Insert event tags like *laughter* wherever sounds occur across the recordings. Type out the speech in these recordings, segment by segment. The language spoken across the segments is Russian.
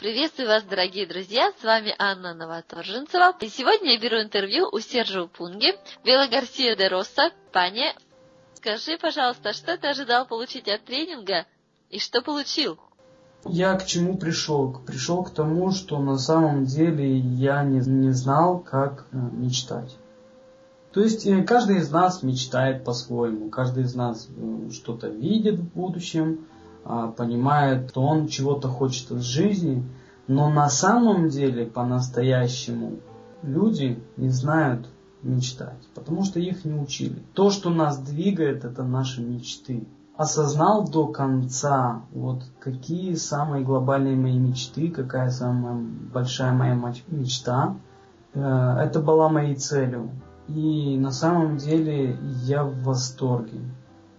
Приветствую вас, дорогие друзья, с вами Анна Новоторженцева. И сегодня я беру интервью у Сержа Пунги, Вела Гарсия де Роса. Паня, скажи, пожалуйста, что ты ожидал получить от тренинга и что получил? Я к чему пришел? Пришел к тому, что на самом деле я не, не знал, как э, мечтать. То есть э, каждый из нас мечтает по-своему, каждый из нас э, что-то видит в будущем, понимает, что он чего-то хочет от жизни, но на самом деле по-настоящему люди не знают мечтать, потому что их не учили. То, что нас двигает, это наши мечты. Осознал до конца, вот какие самые глобальные мои мечты, какая самая большая моя мечта. Э, это была моей целью. И на самом деле я в восторге.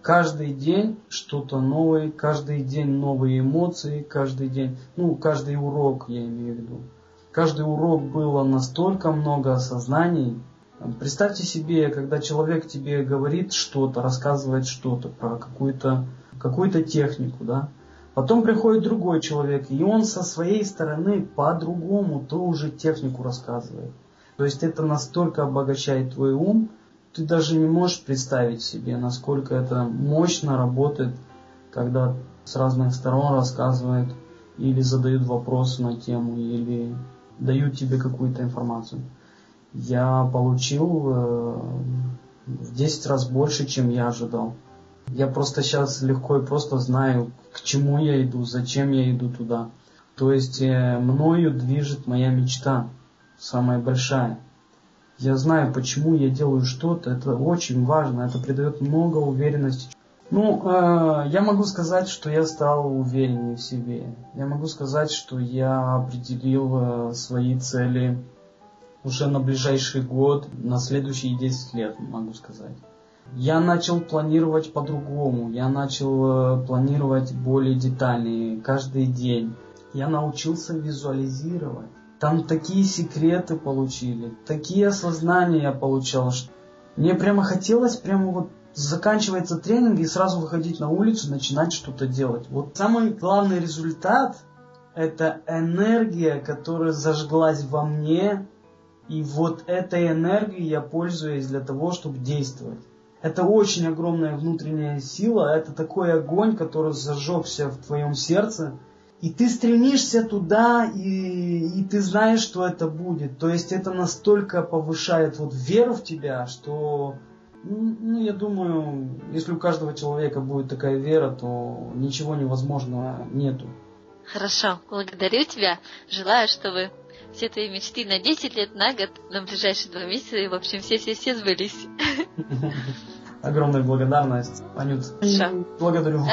Каждый день что-то новое, каждый день новые эмоции, каждый день, ну, каждый урок, я имею в виду. Каждый урок было настолько много осознаний. Представьте себе, когда человек тебе говорит что-то, рассказывает что-то про какую-то какую технику, да, Потом приходит другой человек, и он со своей стороны по-другому ту же технику рассказывает. То есть это настолько обогащает твой ум, ты даже не можешь представить себе, насколько это мощно работает, когда с разных сторон рассказывают или задают вопросы на тему, или дают тебе какую-то информацию. Я получил э, в 10 раз больше, чем я ожидал. Я просто сейчас легко и просто знаю, к чему я иду, зачем я иду туда. То есть э, мною движет моя мечта самая большая. Я знаю, почему я делаю что-то. Это очень важно. Это придает много уверенности. Ну, э, я могу сказать, что я стал увереннее в себе. Я могу сказать, что я определил э, свои цели уже на ближайший год, на следующие 10 лет, могу сказать. Я начал планировать по-другому. Я начал э, планировать более детальнее каждый день. Я научился визуализировать. Там такие секреты получили, такие осознания я получал, что мне прямо хотелось прямо вот заканчивается тренинг и сразу выходить на улицу, начинать что-то делать. Вот самый главный результат – это энергия, которая зажглась во мне, и вот этой энергией я пользуюсь для того, чтобы действовать. Это очень огромная внутренняя сила, это такой огонь, который зажегся в твоем сердце – и ты стремишься туда, и, и ты знаешь, что это будет. То есть это настолько повышает вот веру в тебя, что, ну, я думаю, если у каждого человека будет такая вера, то ничего невозможного нету. Хорошо, благодарю тебя. Желаю, чтобы все твои мечты на 10 лет, на год, на ближайшие два месяца, и, в общем, все-все-все сбылись. *laughs* Огромная благодарность, Анют. Благодарю.